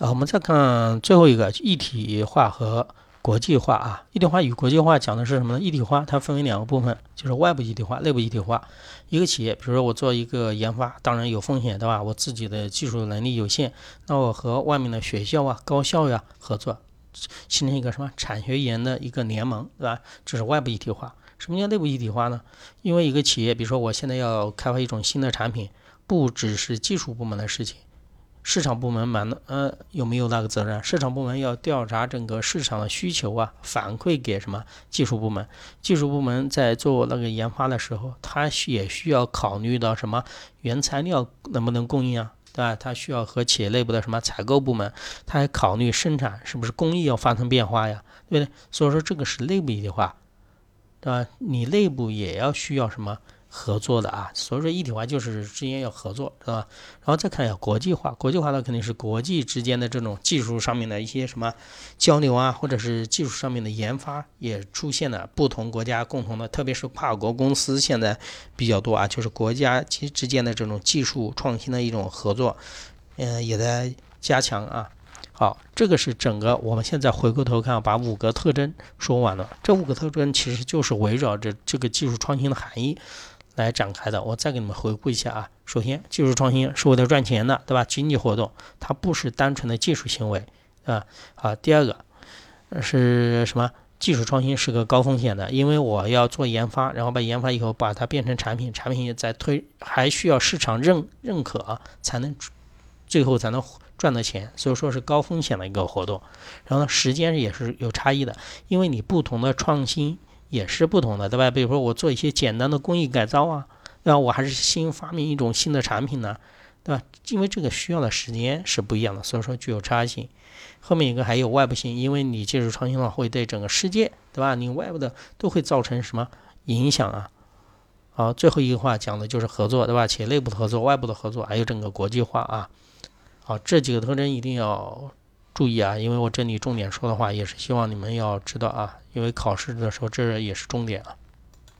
呃，我们再看最后一个一体化和国际化啊。一体化与国际化讲的是什么呢？一体化它分为两个部分，就是外部一体化、内部一体化。一个企业，比如说我做一个研发，当然有风险，对吧？我自己的技术能力有限，那我和外面的学校啊、高校呀合作，形成一个什么产学研的一个联盟，对吧？这是外部一体化。什么叫内部一体化呢？因为一个企业，比如说我现在要开发一种新的产品，不只是技术部门的事情，市场部门满呃有没有那个责任？市场部门要调查整个市场的需求啊，反馈给什么技术部门？技术部门在做那个研发的时候，他也需要考虑到什么原材料能不能供应啊，对吧？他需要和企业内部的什么采购部门，他还考虑生产是不是工艺要发生变化呀，对不对？所以说这个是内部一体化。对吧？你内部也要需要什么合作的啊？所以说一体化就是之间要合作，是吧？然后再看一下国际化，国际化呢肯定是国际之间的这种技术上面的一些什么交流啊，或者是技术上面的研发也出现了不同国家共同的，特别是跨国公司现在比较多啊，就是国家其之间的这种技术创新的一种合作，嗯，也在加强啊。好，这个是整个我们现在回过头看，把五个特征说完了。这五个特征其实就是围绕着这个技术创新的含义来展开的。我再给你们回顾一下啊。首先，技术创新是为了赚钱的，对吧？经济活动它不是单纯的技术行为，啊。好，第二个是什么？技术创新是个高风险的，因为我要做研发，然后把研发以后把它变成产品，产品再推，还需要市场认认可才能最后才能。赚到钱，所以说是高风险的一个活动。然后呢，时间也是有差异的，因为你不同的创新也是不同的，对吧？比如说我做一些简单的工艺改造啊，对吧？我还是新发明一种新的产品呢，对吧？因为这个需要的时间是不一样的，所以说具有差异性。后面一个还有外部性，因为你技术创新了，会对整个世界，对吧？你外部的都会造成什么影响啊？好，最后一个话讲的就是合作，对吧？企业内部的合作、外部的合作，还有整个国际化啊。好，这几个特征一定要注意啊，因为我这里重点说的话，也是希望你们要知道啊，因为考试的时候这也是重点啊。